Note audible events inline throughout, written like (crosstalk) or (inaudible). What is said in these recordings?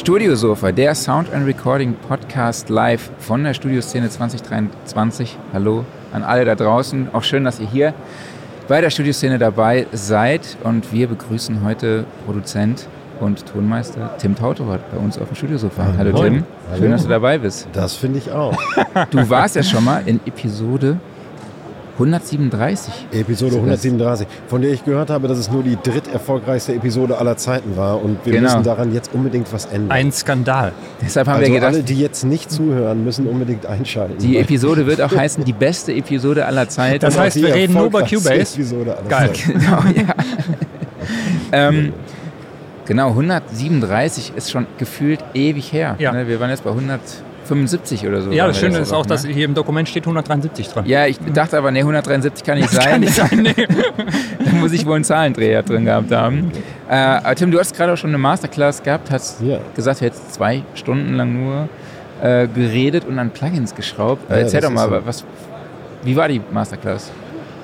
Studiosofa, der Sound and Recording Podcast live von der Studioszene 2023. Hallo an alle da draußen. Auch schön, dass ihr hier bei der Studioszene dabei seid. Und wir begrüßen heute Produzent und Tonmeister Tim Tautorat bei uns auf dem Studiosofa. Hallo, Hallo Tim, Hallo. schön, dass du dabei bist. Das finde ich auch. (laughs) Du warst ja schon mal in Episode 137. Episode 137, von der ich gehört habe, dass es nur die dritterfolgreichste Episode aller Zeiten war und wir genau. müssen daran jetzt unbedingt was ändern. Ein Skandal. Deshalb haben also wir gedacht, alle, die jetzt nicht zuhören, müssen unbedingt einschalten. Die Episode wird auch heißen, die beste Episode aller Zeiten. Das heißt, wir reden nur über Cubase. Episode aller Geil. Zeiten. Genau, ja. (laughs) (laughs) ähm, genau, 137 ist schon gefühlt ewig her. Ja. Ne, wir waren jetzt bei 100 75 oder so. Ja, das Schöne ist auch, dass ne? hier im Dokument steht 173 dran. Ja, ich dachte aber, nee, 173 kann nicht (laughs) das sein. Kann nicht sein, nee. (laughs) da muss ich wohl einen Zahlendreher drin gehabt haben. Äh, Tim, du hast gerade auch schon eine Masterclass gehabt, hast ja. gesagt, du hättest zwei Stunden lang nur äh, geredet und an Plugins geschraubt. Ja, Erzähl doch mal, so. was, wie war die Masterclass?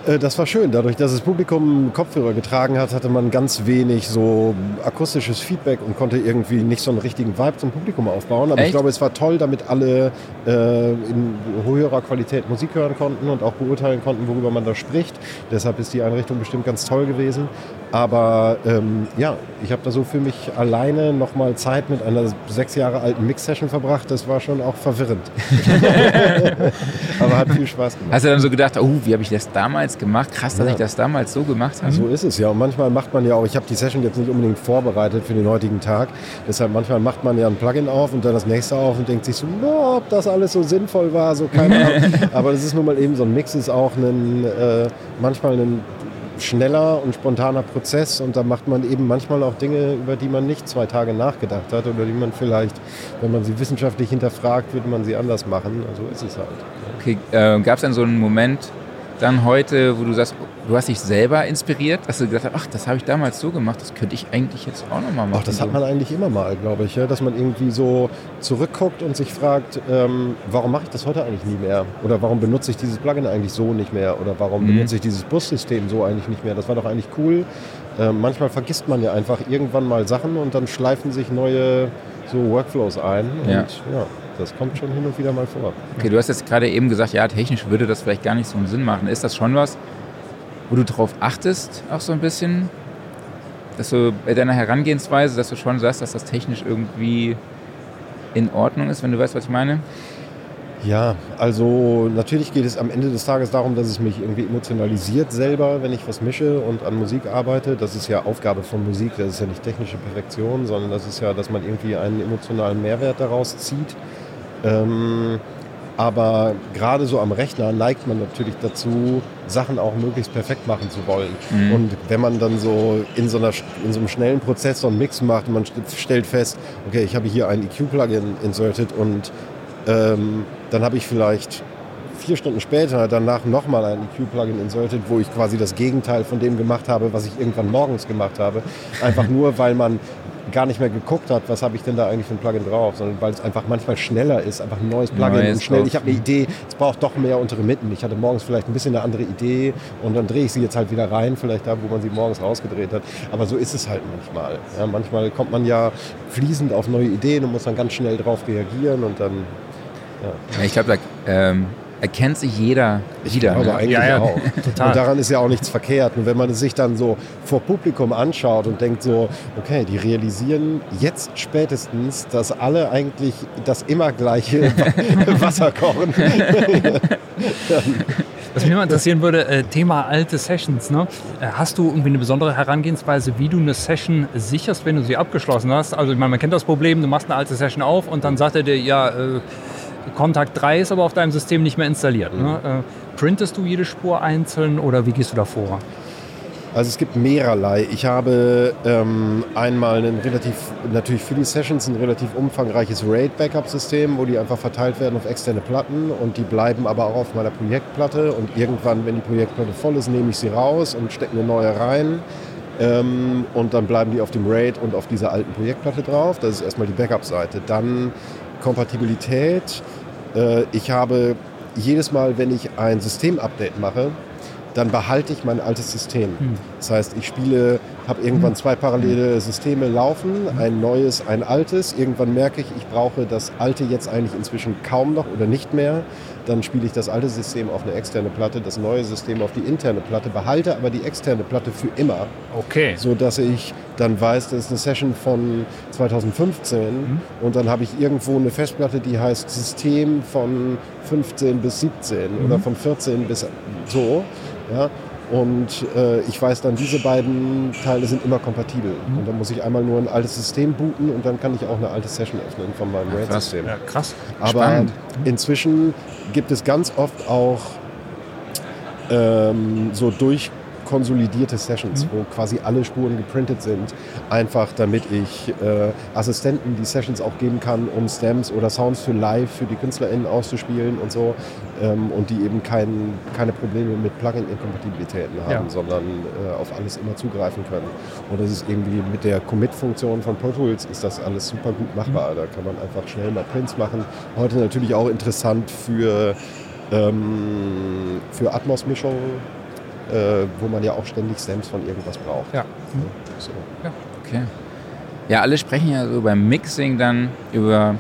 Äh, das war schön. Dadurch, dass das Publikum Kopfhörer getragen hat, hatte man ganz wenig so akustisches Feedback und konnte irgendwie nicht so einen richtigen Vibe zum Publikum aufbauen. Aber Echt? ich glaube, es war toll, damit alle äh, in höherer Qualität Musik hören konnten und auch beurteilen konnten, worüber man da spricht. Deshalb ist die Einrichtung bestimmt ganz toll gewesen. Aber ähm, ja, ich habe da so für mich alleine nochmal Zeit mit einer sechs Jahre alten Mix-Session verbracht. Das war schon auch verwirrend. (laughs) Aber hat viel Spaß gemacht. Hast du dann so gedacht, oh, wie habe ich das damals gemacht? Krass, dass ja. ich das damals so gemacht habe. So ist es ja. Und manchmal macht man ja auch, ich habe die Session jetzt nicht unbedingt vorbereitet für den heutigen Tag. Deshalb manchmal macht man ja ein Plugin auf und dann das nächste auf und denkt sich so, oh, ob das alles so sinnvoll war, so keine (laughs) Ahnung. Aber das ist nun mal eben so ein Mix, ist auch ein, äh, manchmal ein schneller und spontaner Prozess und da macht man eben manchmal auch Dinge, über die man nicht zwei Tage nachgedacht hat oder die man vielleicht, wenn man sie wissenschaftlich hinterfragt, würde man sie anders machen. Also ist es halt. Okay, äh, gab es dann so einen Moment, dann heute, wo du sagst, du hast dich selber inspiriert, dass du gesagt hast, ach, das habe ich damals so gemacht, das könnte ich eigentlich jetzt auch nochmal machen. Ach, das hat man eigentlich immer mal, glaube ich, ja? dass man irgendwie so zurückguckt und sich fragt, ähm, warum mache ich das heute eigentlich nie mehr? Oder warum benutze ich dieses Plugin eigentlich so nicht mehr? Oder warum mhm. benutze ich dieses Bussystem so eigentlich nicht mehr? Das war doch eigentlich cool. Ähm, manchmal vergisst man ja einfach irgendwann mal Sachen und dann schleifen sich neue so Workflows ein. Ja. Und, ja das kommt schon hin und wieder mal vor. Okay, du hast jetzt gerade eben gesagt, ja, technisch würde das vielleicht gar nicht so einen Sinn machen. Ist das schon was, wo du darauf achtest, auch so ein bisschen? Dass du bei deiner Herangehensweise, dass du schon sagst, dass das technisch irgendwie in Ordnung ist, wenn du weißt, was ich meine? Ja, also natürlich geht es am Ende des Tages darum, dass es mich irgendwie emotionalisiert selber, wenn ich was mische und an Musik arbeite. Das ist ja Aufgabe von Musik, das ist ja nicht technische Perfektion, sondern das ist ja, dass man irgendwie einen emotionalen Mehrwert daraus zieht. Ähm, aber gerade so am Rechner neigt man natürlich dazu, Sachen auch möglichst perfekt machen zu wollen. Mhm. Und wenn man dann so in so, einer, in so einem schnellen Prozess so einen Mix macht und man stellt fest, okay, ich habe hier ein EQ-Plugin inserted und ähm, dann habe ich vielleicht vier Stunden später danach nochmal ein EQ-Plugin inserted, wo ich quasi das Gegenteil von dem gemacht habe, was ich irgendwann morgens gemacht habe. Einfach nur, weil man gar nicht mehr geguckt hat, was habe ich denn da eigentlich für ein Plugin drauf, sondern weil es einfach manchmal schneller ist, einfach ein neues Plugin neues und schnell. Ich habe eine Idee, es braucht doch mehr untere Mitten. Ich hatte morgens vielleicht ein bisschen eine andere Idee und dann drehe ich sie jetzt halt wieder rein, vielleicht da, wo man sie morgens rausgedreht hat. Aber so ist es halt manchmal. Ja, manchmal kommt man ja fließend auf neue Ideen und muss dann ganz schnell drauf reagieren und dann. Ja. ich glaube, da ähm erkennt sich jeder wieder. Aber ne? eigentlich ja, ja. auch. Total. Und daran ist ja auch nichts verkehrt. Und wenn man es sich dann so vor Publikum anschaut und denkt so, okay, die realisieren jetzt spätestens, dass alle eigentlich das immer gleiche (laughs) (laughs) Wasser kochen. Was mich mal interessieren würde, äh, Thema alte Sessions. Ne? Äh, hast du irgendwie eine besondere Herangehensweise, wie du eine Session sicherst, wenn du sie abgeschlossen hast? Also ich meine, man kennt das Problem, du machst eine alte Session auf und dann sagt er dir, ja, äh, Kontakt 3 ist aber auf deinem System nicht mehr installiert. Ne? Mhm. Ne? Äh, printest du jede Spur einzeln oder wie gehst du da vor? Also es gibt mehrerlei. Ich habe ähm, einmal ein relativ, natürlich für die Sessions ein relativ umfangreiches RAID-Backup-System, wo die einfach verteilt werden auf externe Platten und die bleiben aber auch auf meiner Projektplatte und irgendwann, wenn die Projektplatte voll ist, nehme ich sie raus und stecke eine neue rein. Ähm, und dann bleiben die auf dem RAID und auf dieser alten Projektplatte drauf. Das ist erstmal die Backup-Seite. Dann Kompatibilität. Äh, ich habe jedes Mal, wenn ich ein System-Update mache, dann behalte ich mein altes System. Hm. Das heißt, ich spiele habe irgendwann zwei parallele Systeme laufen, ein neues, ein altes. Irgendwann merke ich, ich brauche das alte jetzt eigentlich inzwischen kaum noch oder nicht mehr. Dann spiele ich das alte System auf eine externe Platte, das neue System auf die interne Platte, behalte aber die externe Platte für immer. Okay. So dass ich dann weiß, das ist eine Session von 2015 mhm. und dann habe ich irgendwo eine Festplatte, die heißt System von 15 bis 17 mhm. oder von 14 bis so. Ja, und äh, ich weiß dann, diese beiden Teile sind immer kompatibel. Mhm. Und dann muss ich einmal nur ein altes System booten und dann kann ich auch eine alte Session öffnen von meinem ja, RAID-System. Ja, krass. Aber Spannend. inzwischen gibt es ganz oft auch ähm, so durch konsolidierte Sessions, mhm. wo quasi alle Spuren geprintet sind, einfach damit ich äh, Assistenten die Sessions auch geben kann, um Stems oder Sounds für live für die KünstlerInnen auszuspielen und so ähm, und die eben kein, keine Probleme mit Plugin-Inkompatibilitäten haben, ja. sondern äh, auf alles immer zugreifen können. Und das ist irgendwie mit der Commit-Funktion von Pro Tools ist das alles super gut machbar. Mhm. Da kann man einfach schnell mal Prints machen. Heute natürlich auch interessant für ähm, für Atmos-Mischungen äh, wo man ja auch ständig Stems von irgendwas braucht. Ja. So. ja. Okay. Ja, alle sprechen ja so beim Mixing dann über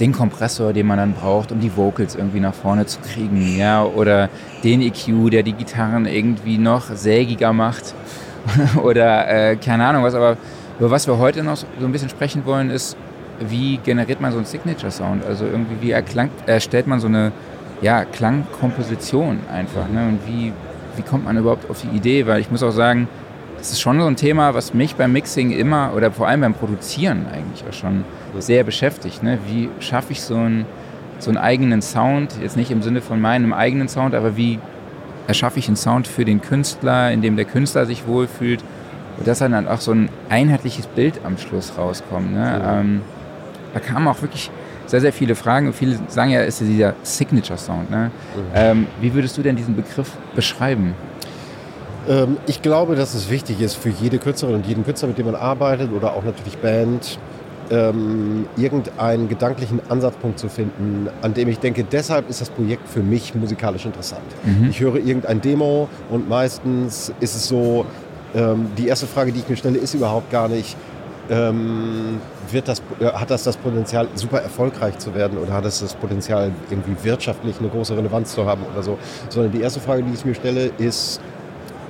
den Kompressor, den man dann braucht, um die Vocals irgendwie nach vorne zu kriegen, ja, oder den EQ, der die Gitarren irgendwie noch sägiger macht (laughs) oder äh, keine Ahnung was, aber über was wir heute noch so ein bisschen sprechen wollen, ist, wie generiert man so einen Signature-Sound, also irgendwie wie erklang, erstellt man so eine ja, Klangkomposition einfach, ne? und wie wie kommt man überhaupt auf die Idee? Weil ich muss auch sagen, das ist schon so ein Thema, was mich beim Mixing immer oder vor allem beim Produzieren eigentlich auch schon sehr beschäftigt. Ne? Wie schaffe ich so einen, so einen eigenen Sound, jetzt nicht im Sinne von meinem eigenen Sound, aber wie erschaffe ich einen Sound für den Künstler, in dem der Künstler sich wohlfühlt und dass dann auch so ein einheitliches Bild am Schluss rauskommt. Ne? Ja. Ähm, da kamen auch wirklich sehr, sehr viele Fragen. Viele sagen ja, ist dieser Signature Sound. Ne? Mhm. Ähm, wie würdest du denn diesen Begriff beschreiben? Ähm, ich glaube, dass es wichtig ist für jede Künstlerin und jeden Künstler, mit dem man arbeitet oder auch natürlich Band, ähm, irgendeinen gedanklichen Ansatzpunkt zu finden, an dem ich denke, deshalb ist das Projekt für mich musikalisch interessant. Mhm. Ich höre irgendein Demo und meistens ist es so, ähm, die erste Frage, die ich mir stelle, ist überhaupt gar nicht, ähm, wird das, äh, hat das das Potenzial, super erfolgreich zu werden oder hat es das Potenzial, irgendwie wirtschaftlich eine große Relevanz zu haben oder so. Sondern die erste Frage, die ich mir stelle, ist,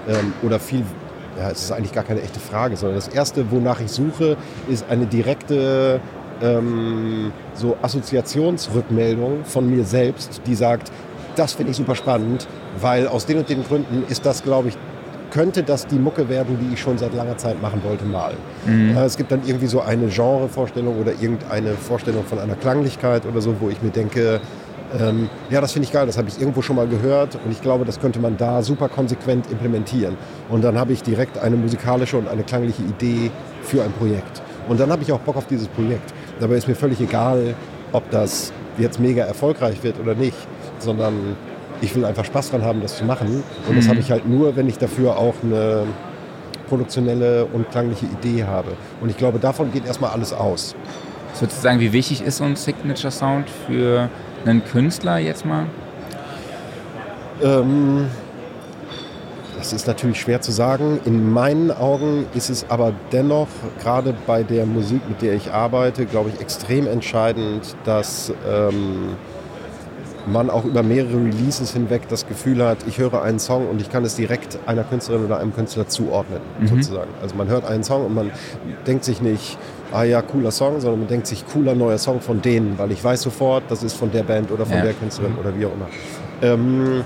ähm, oder viel, ja, es ist eigentlich gar keine echte Frage, sondern das erste, wonach ich suche, ist eine direkte ähm, so Assoziationsrückmeldung von mir selbst, die sagt, das finde ich super spannend, weil aus den und den Gründen ist das, glaube ich, könnte das die Mucke werden, die ich schon seit langer Zeit machen wollte, mal. Mhm. Es gibt dann irgendwie so eine Genrevorstellung oder irgendeine Vorstellung von einer Klanglichkeit oder so, wo ich mir denke, ähm, ja, das finde ich geil, das habe ich irgendwo schon mal gehört und ich glaube, das könnte man da super konsequent implementieren. Und dann habe ich direkt eine musikalische und eine klangliche Idee für ein Projekt. Und dann habe ich auch Bock auf dieses Projekt. Dabei ist mir völlig egal, ob das jetzt mega erfolgreich wird oder nicht, sondern ich will einfach Spaß dran haben, das zu machen. Und mhm. das habe ich halt nur, wenn ich dafür auch eine produktionelle und klangliche Idee habe. Und ich glaube, davon geht erstmal alles aus. Sozusagen, wie wichtig ist so ein Signature Sound für einen Künstler jetzt mal? Ähm, das ist natürlich schwer zu sagen. In meinen Augen ist es aber dennoch, gerade bei der Musik, mit der ich arbeite, glaube ich, extrem entscheidend, dass ähm, man auch über mehrere Releases hinweg das Gefühl hat, ich höre einen Song und ich kann es direkt einer Künstlerin oder einem Künstler zuordnen, mhm. sozusagen. Also man hört einen Song und man denkt sich nicht, ah ja, cooler Song, sondern man denkt sich, cooler neuer Song von denen, weil ich weiß sofort, das ist von der Band oder von ja. der Künstlerin mhm. oder wie auch immer. Ähm,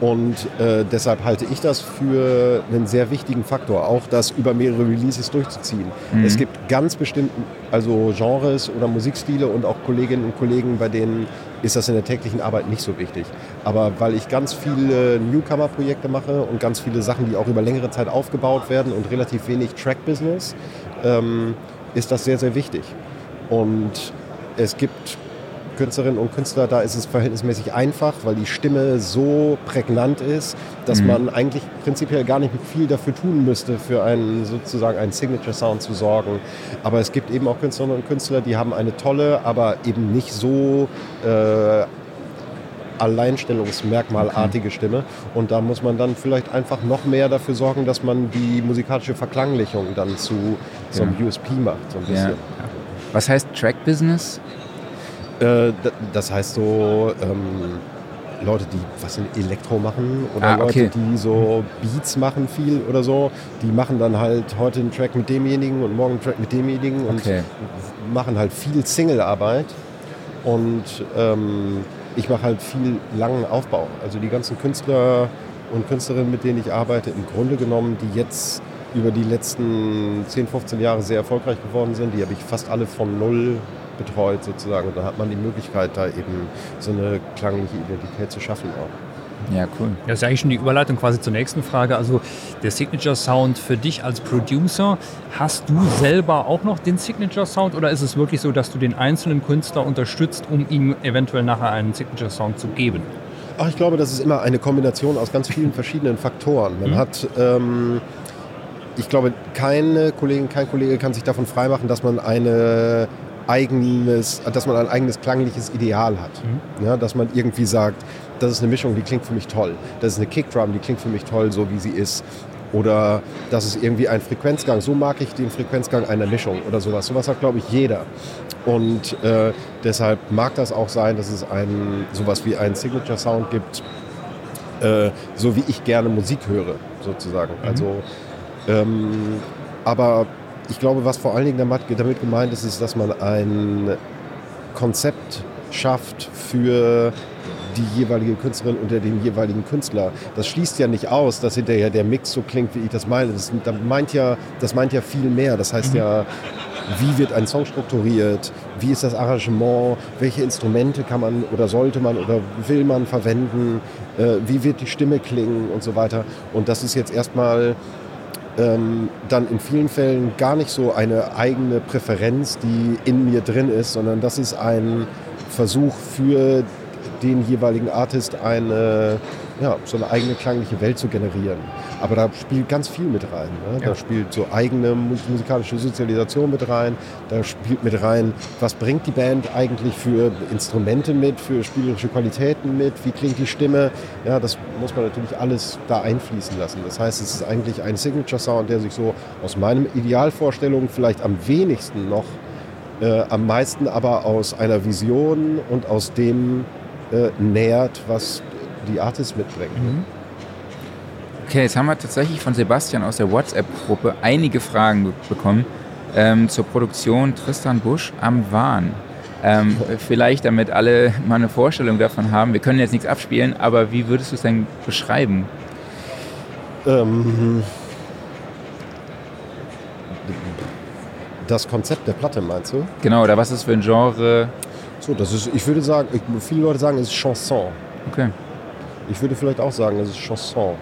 und äh, deshalb halte ich das für einen sehr wichtigen Faktor, auch das über mehrere Releases durchzuziehen. Mhm. Es gibt ganz bestimmte also Genres oder Musikstile und auch Kolleginnen und Kollegen, bei denen ist das in der täglichen Arbeit nicht so wichtig. Aber weil ich ganz viele Newcomer-Projekte mache und ganz viele Sachen, die auch über längere Zeit aufgebaut werden und relativ wenig Track-Business, ähm, ist das sehr, sehr wichtig. Und es gibt Künstlerinnen und Künstler, da ist es verhältnismäßig einfach, weil die Stimme so prägnant ist, dass mhm. man eigentlich prinzipiell gar nicht viel dafür tun müsste, für einen sozusagen einen Signature Sound zu sorgen. Aber es gibt eben auch Künstlerinnen und Künstler, die haben eine tolle, aber eben nicht so äh, Alleinstellungsmerkmalartige okay. Stimme. Und da muss man dann vielleicht einfach noch mehr dafür sorgen, dass man die musikalische Verklanglichung dann zu einem ja. USP macht. So ein bisschen. Ja. Was heißt Track Business? Äh, das heißt so, ähm, Leute, die was in Elektro machen oder ah, okay. Leute, die so Beats machen viel oder so, die machen dann halt heute einen Track mit demjenigen und morgen einen Track mit demjenigen und okay. machen halt viel Single-Arbeit und ähm, ich mache halt viel langen Aufbau. Also die ganzen Künstler und Künstlerinnen, mit denen ich arbeite, im Grunde genommen, die jetzt über die letzten 10, 15 Jahre sehr erfolgreich geworden sind, die habe ich fast alle von null betreut sozusagen. Und da hat man die Möglichkeit, da eben so eine klangliche Identität zu schaffen auch. Ja, cool. Das ist eigentlich schon die Überleitung quasi zur nächsten Frage. Also der Signature Sound für dich als Producer, hast du selber auch noch den Signature Sound oder ist es wirklich so, dass du den einzelnen Künstler unterstützt, um ihm eventuell nachher einen Signature Sound zu geben? Ach, ich glaube, das ist immer eine Kombination aus ganz vielen verschiedenen Faktoren. Man mhm. hat, ähm, ich glaube, keine Kollegin, kein Kollege kann sich davon freimachen, dass man eine eigenes, dass man ein eigenes klangliches Ideal hat. Mhm. Ja, dass man irgendwie sagt, das ist eine Mischung, die klingt für mich toll. Das ist eine Kickdrum, die klingt für mich toll, so wie sie ist. Oder das ist irgendwie ein Frequenzgang. So mag ich den Frequenzgang einer Mischung oder sowas. Sowas hat, glaube ich, jeder. Und äh, deshalb mag das auch sein, dass es ein, sowas wie einen Signature Sound gibt, äh, so wie ich gerne Musik höre, sozusagen. Mhm. Also, ähm, aber ich glaube, was vor allen Dingen damit gemeint ist, ist, dass man ein Konzept schafft für die jeweilige Künstlerin unter dem jeweiligen Künstler. Das schließt ja nicht aus, dass hinterher der Mix so klingt, wie ich das meine. Das, das meint, ja, das meint ja viel mehr. Das heißt mhm. ja, wie wird ein Song strukturiert? Wie ist das Arrangement? Welche Instrumente kann man oder sollte man oder will man verwenden? Äh, wie wird die Stimme klingen und so weiter? Und das ist jetzt erstmal ähm, dann in vielen Fällen gar nicht so eine eigene Präferenz, die in mir drin ist, sondern das ist ein Versuch für den jeweiligen Artist eine, ja, so eine eigene klangliche Welt zu generieren. Aber da spielt ganz viel mit rein. Ne? Ja. Da spielt so eigene musikalische Sozialisation mit rein. Da spielt mit rein, was bringt die Band eigentlich für Instrumente mit, für spielerische Qualitäten mit, wie klingt die Stimme. Ja, das muss man natürlich alles da einfließen lassen. Das heißt, es ist eigentlich ein Signature Sound, der sich so aus meinem Idealvorstellung vielleicht am wenigsten noch äh, am meisten aber aus einer Vision und aus dem äh, nährt, was die Artists mitbringen. Mhm. Okay, jetzt haben wir tatsächlich von Sebastian aus der WhatsApp-Gruppe einige Fragen bekommen ähm, zur Produktion Tristan Busch am Wahn. Ähm, vielleicht, damit alle (laughs) mal eine Vorstellung davon haben. Wir können jetzt nichts abspielen, aber wie würdest du es denn beschreiben? Ähm, das Konzept der Platte meinst du? Genau, oder was ist für ein Genre? So, das ist, ich würde sagen, viele Leute sagen, es ist Chanson. Okay. Ich würde vielleicht auch sagen, es ist Chanson.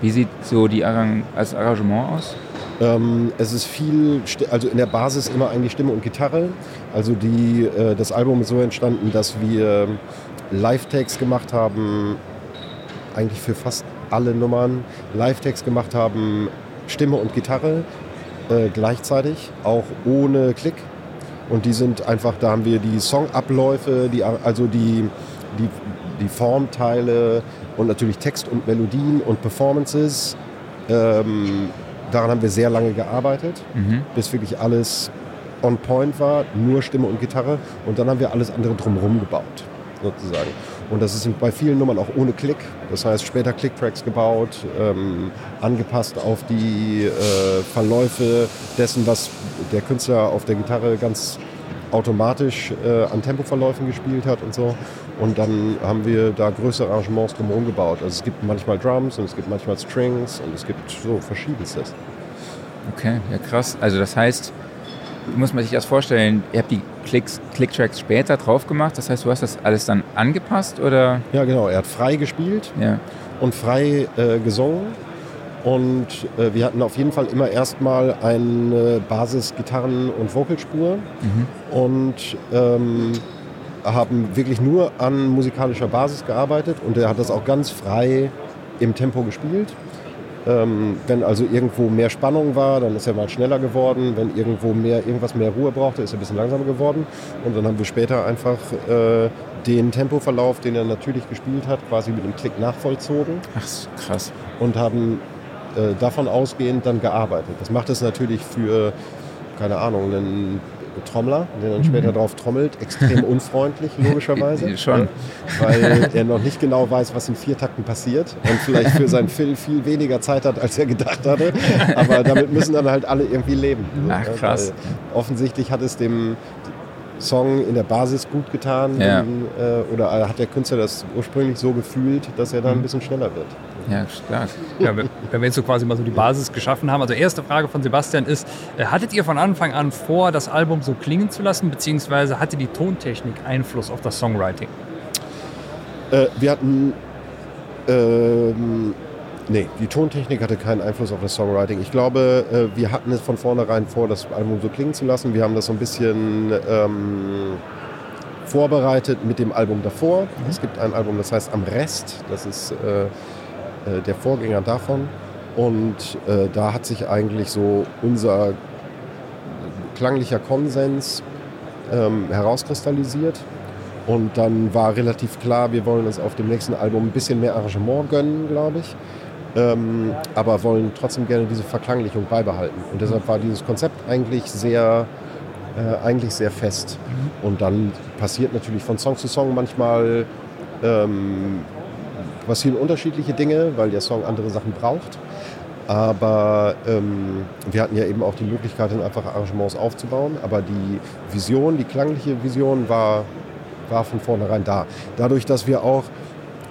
Wie sieht so die Arrang als Arrangement aus? Ähm, es ist viel, also in der Basis immer eigentlich Stimme und Gitarre. Also die, äh, das Album ist so entstanden, dass wir Live-Tags gemacht haben, eigentlich für fast alle Nummern, Live-Tags gemacht haben, Stimme und Gitarre äh, gleichzeitig, auch ohne Klick. Und die sind einfach, da haben wir die Songabläufe, die, also die, die, die Formteile und natürlich Text und Melodien und Performances. Ähm, daran haben wir sehr lange gearbeitet, mhm. bis wirklich alles on point war, nur Stimme und Gitarre. Und dann haben wir alles andere drumherum gebaut, sozusagen. Und das ist bei vielen Nummern auch ohne Klick. Das heißt, später Clicktracks gebaut, ähm, angepasst auf die äh, Verläufe dessen, was der Künstler auf der Gitarre ganz automatisch äh, an Tempoverläufen gespielt hat und so. Und dann haben wir da größere Arrangements drumherum gebaut. Also es gibt manchmal Drums und es gibt manchmal Strings und es gibt so verschiedenstes. Okay, ja krass. Also das heißt, muss man sich das vorstellen, ihr habt die Klicks, Clicktracks später drauf gemacht, das heißt, du hast das alles dann angepasst oder? Ja, genau, er hat frei gespielt ja. und frei äh, gesungen und äh, wir hatten auf jeden Fall immer erstmal eine Basis-Gitarren- und Vocalspur mhm. und ähm, haben wirklich nur an musikalischer Basis gearbeitet und er hat das auch ganz frei im Tempo gespielt. Ähm, wenn also irgendwo mehr Spannung war, dann ist er mal schneller geworden. Wenn irgendwo mehr, irgendwas mehr Ruhe brauchte, ist er ein bisschen langsamer geworden. Und dann haben wir später einfach äh, den Tempoverlauf, den er natürlich gespielt hat, quasi mit einem Klick nachvollzogen. Ach, krass. Und haben äh, davon ausgehend dann gearbeitet. Das macht es natürlich für, keine Ahnung, einen Trommler, der dann später mhm. drauf trommelt, extrem (laughs) unfreundlich, logischerweise. (laughs) Schon. Weil er noch nicht genau weiß, was in vier Takten passiert und vielleicht für sein Phil viel weniger Zeit hat, als er gedacht hatte. Aber damit müssen dann halt alle irgendwie leben. Ach, krass. Weil offensichtlich hat es dem Song in der Basis gut getan ja. in, äh, oder hat der Künstler das ursprünglich so gefühlt, dass er dann ein mhm. bisschen schneller wird. Ja, stark. Ja, wenn wir jetzt so quasi mal so die Basis geschaffen haben. Also erste Frage von Sebastian ist, äh, hattet ihr von Anfang an vor, das Album so klingen zu lassen, beziehungsweise hatte die Tontechnik Einfluss auf das Songwriting? Äh, wir hatten ähm, Nee, die Tontechnik hatte keinen Einfluss auf das Songwriting. Ich glaube, äh, wir hatten es von vornherein vor, das Album so klingen zu lassen. Wir haben das so ein bisschen ähm, vorbereitet mit dem Album davor. Mhm. Es gibt ein Album, das heißt Am Rest. Das ist äh, äh, der Vorgänger davon. Und äh, da hat sich eigentlich so unser klanglicher Konsens ähm, herauskristallisiert. Und dann war relativ klar, wir wollen uns auf dem nächsten Album ein bisschen mehr Arrangement gönnen, glaube ich ähm, aber wollen trotzdem gerne diese Verklanglichung beibehalten. Und deshalb war dieses Konzept eigentlich sehr, äh, eigentlich sehr fest. Mhm. Und dann passiert natürlich von Song zu Song manchmal ähm, passieren unterschiedliche Dinge, weil der Song andere Sachen braucht. Aber ähm, wir hatten ja eben auch die Möglichkeit, dann einfach Arrangements aufzubauen. Aber die Vision, die klangliche Vision war, war von vornherein da. Dadurch, dass wir auch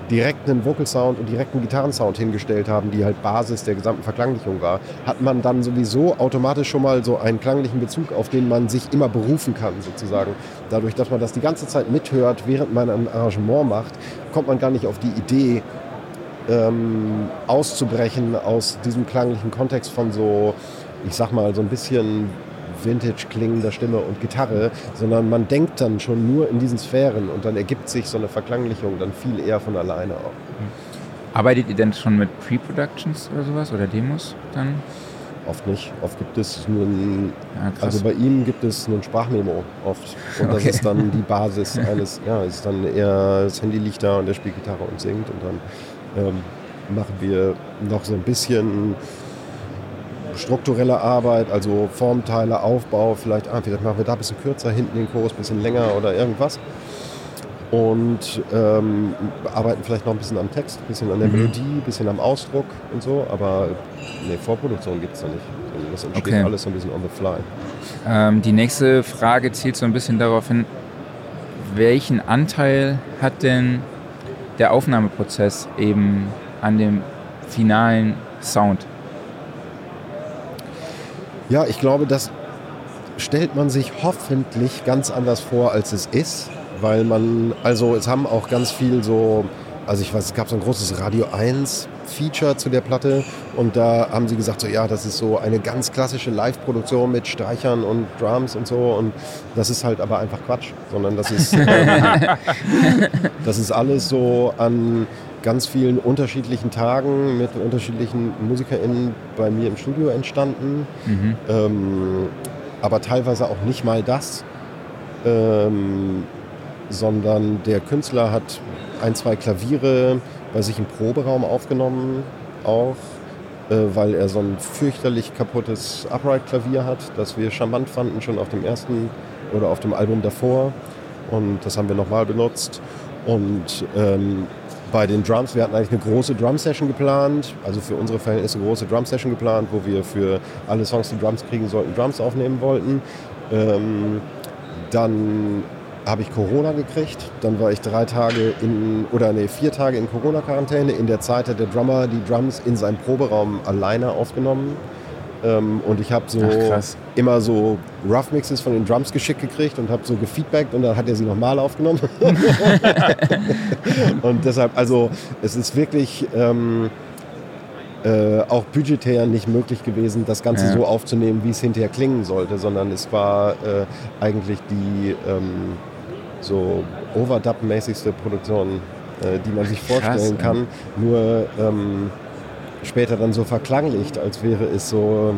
direkt einen Vocal Sound und direkten Gitarrensound hingestellt haben, die halt Basis der gesamten Verklanglichung war, hat man dann sowieso automatisch schon mal so einen klanglichen Bezug, auf den man sich immer berufen kann, sozusagen. Dadurch, dass man das die ganze Zeit mithört, während man ein Arrangement macht, kommt man gar nicht auf die Idee, ähm, auszubrechen aus diesem klanglichen Kontext von so, ich sag mal, so ein bisschen vintage klingender Stimme und Gitarre, sondern man denkt dann schon nur in diesen Sphären und dann ergibt sich so eine Verklanglichung dann viel eher von alleine auch. Arbeitet ihr denn schon mit Pre-Productions oder sowas oder Demos dann? Oft nicht. Oft gibt es nur ein, ja, also bei ihm gibt es nur ein Sprachmemo oft. Und das ist dann die Basis eines, ja, ist dann eher, das Handy liegt da und er spielt Gitarre und singt und dann ähm, machen wir noch so ein bisschen strukturelle Arbeit, also Formteile, Aufbau, vielleicht, ah, vielleicht machen wir da ein bisschen kürzer, hinten den Chorus ein bisschen länger oder irgendwas. Und ähm, arbeiten vielleicht noch ein bisschen am Text, ein bisschen an der mhm. Melodie, ein bisschen am Ausdruck und so, aber ne, Vorproduktion gibt es da nicht. Das entsteht okay. alles so ein bisschen on the fly. Ähm, die nächste Frage zielt so ein bisschen darauf hin, welchen Anteil hat denn der Aufnahmeprozess eben an dem finalen Sound? Ja, ich glaube, das stellt man sich hoffentlich ganz anders vor, als es ist, weil man, also es haben auch ganz viel so, also ich weiß, es gab so ein großes Radio 1 Feature zu der Platte und da haben sie gesagt, so ja, das ist so eine ganz klassische Live-Produktion mit Streichern und Drums und so und das ist halt aber einfach Quatsch, sondern das ist, (laughs) ähm, das ist alles so an ganz vielen unterschiedlichen Tagen mit unterschiedlichen MusikerInnen bei mir im Studio entstanden. Mhm. Ähm, aber teilweise auch nicht mal das, ähm, sondern der Künstler hat ein, zwei Klaviere bei sich im Proberaum aufgenommen, auch äh, weil er so ein fürchterlich kaputtes Upright-Klavier hat, das wir charmant fanden schon auf dem ersten oder auf dem Album davor. Und das haben wir nochmal benutzt. Und ähm, bei den Drums, wir hatten eigentlich eine große Drum-Session geplant, also für unsere Verhältnisse eine große Drum-Session geplant, wo wir für alle Songs, die Drums kriegen sollten, Drums aufnehmen wollten. Ähm, dann habe ich Corona gekriegt. Dann war ich drei Tage in, oder nee, vier Tage in Corona-Quarantäne. In der Zeit hat der Drummer die Drums in seinem Proberaum alleine aufgenommen. Ähm, und ich habe so Ach, immer so Rough Mixes von den Drums geschickt gekriegt und habe so gefeedbackt und dann hat er sie nochmal aufgenommen. (laughs) und deshalb, also es ist wirklich ähm, äh, auch budgetär nicht möglich gewesen, das Ganze ja. so aufzunehmen, wie es hinterher klingen sollte, sondern es war äh, eigentlich die ähm, so Overdub-mäßigste Produktion, äh, die man sich vorstellen Krass, kann. Nur ähm, später dann so verklanglicht, als wäre es so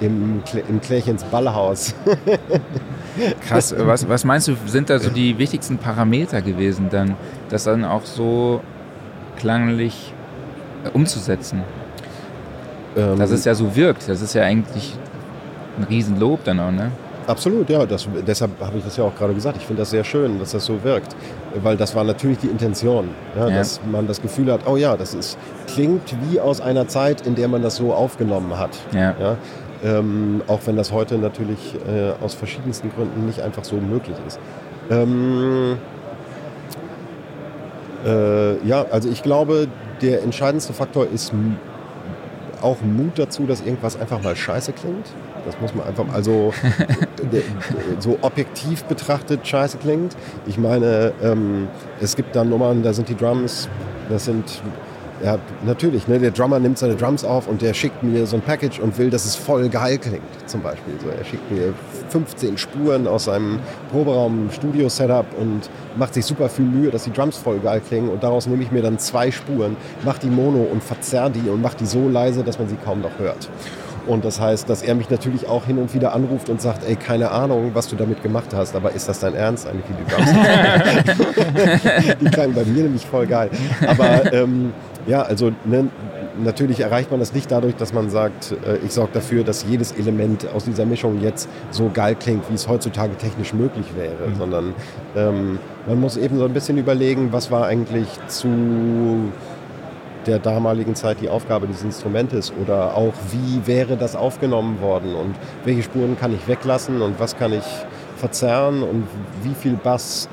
im, im Klärchens Ballhaus. (laughs) Krass, was, was meinst du, sind da so die wichtigsten Parameter gewesen dann, das dann auch so klanglich äh, umzusetzen? Ähm, Dass es ja so wirkt, das ist ja eigentlich ein Riesenlob dann auch, ne? Absolut, ja. Das, deshalb habe ich das ja auch gerade gesagt. Ich finde das sehr schön, dass das so wirkt. Weil das war natürlich die Intention. Ja, ja. Dass man das Gefühl hat, oh ja, das ist, klingt wie aus einer Zeit, in der man das so aufgenommen hat. Ja. Ähm, auch wenn das heute natürlich äh, aus verschiedensten Gründen nicht einfach so möglich ist. Ähm, äh, ja, also ich glaube, der entscheidendste Faktor ist auch Mut dazu, dass irgendwas einfach mal scheiße klingt. Das muss man einfach, also (laughs) so objektiv betrachtet scheiße klingt. Ich meine, ähm, es gibt dann Nummern, da sind die Drums, das sind ja, natürlich. Ne? Der Drummer nimmt seine Drums auf und der schickt mir so ein Package und will, dass es voll geil klingt, zum Beispiel. So, er schickt mir 15 Spuren aus seinem Proberaum-Studio-Setup und macht sich super viel Mühe, dass die Drums voll geil klingen. Und daraus nehme ich mir dann zwei Spuren, mache die Mono und verzerr die und mache die so leise, dass man sie kaum noch hört. Und das heißt, dass er mich natürlich auch hin und wieder anruft und sagt, ey, keine Ahnung, was du damit gemacht hast, aber ist das dein Ernst eigentlich, wie (laughs) die Drums? die klangen bei mir nämlich voll geil. Aber ähm, ja, also ne, natürlich erreicht man das nicht dadurch, dass man sagt, äh, ich sorge dafür, dass jedes Element aus dieser Mischung jetzt so geil klingt, wie es heutzutage technisch möglich wäre, mhm. sondern ähm, man muss eben so ein bisschen überlegen, was war eigentlich zu der damaligen Zeit die Aufgabe des Instrumentes oder auch wie wäre das aufgenommen worden und welche Spuren kann ich weglassen und was kann ich verzerren und wie viel Bass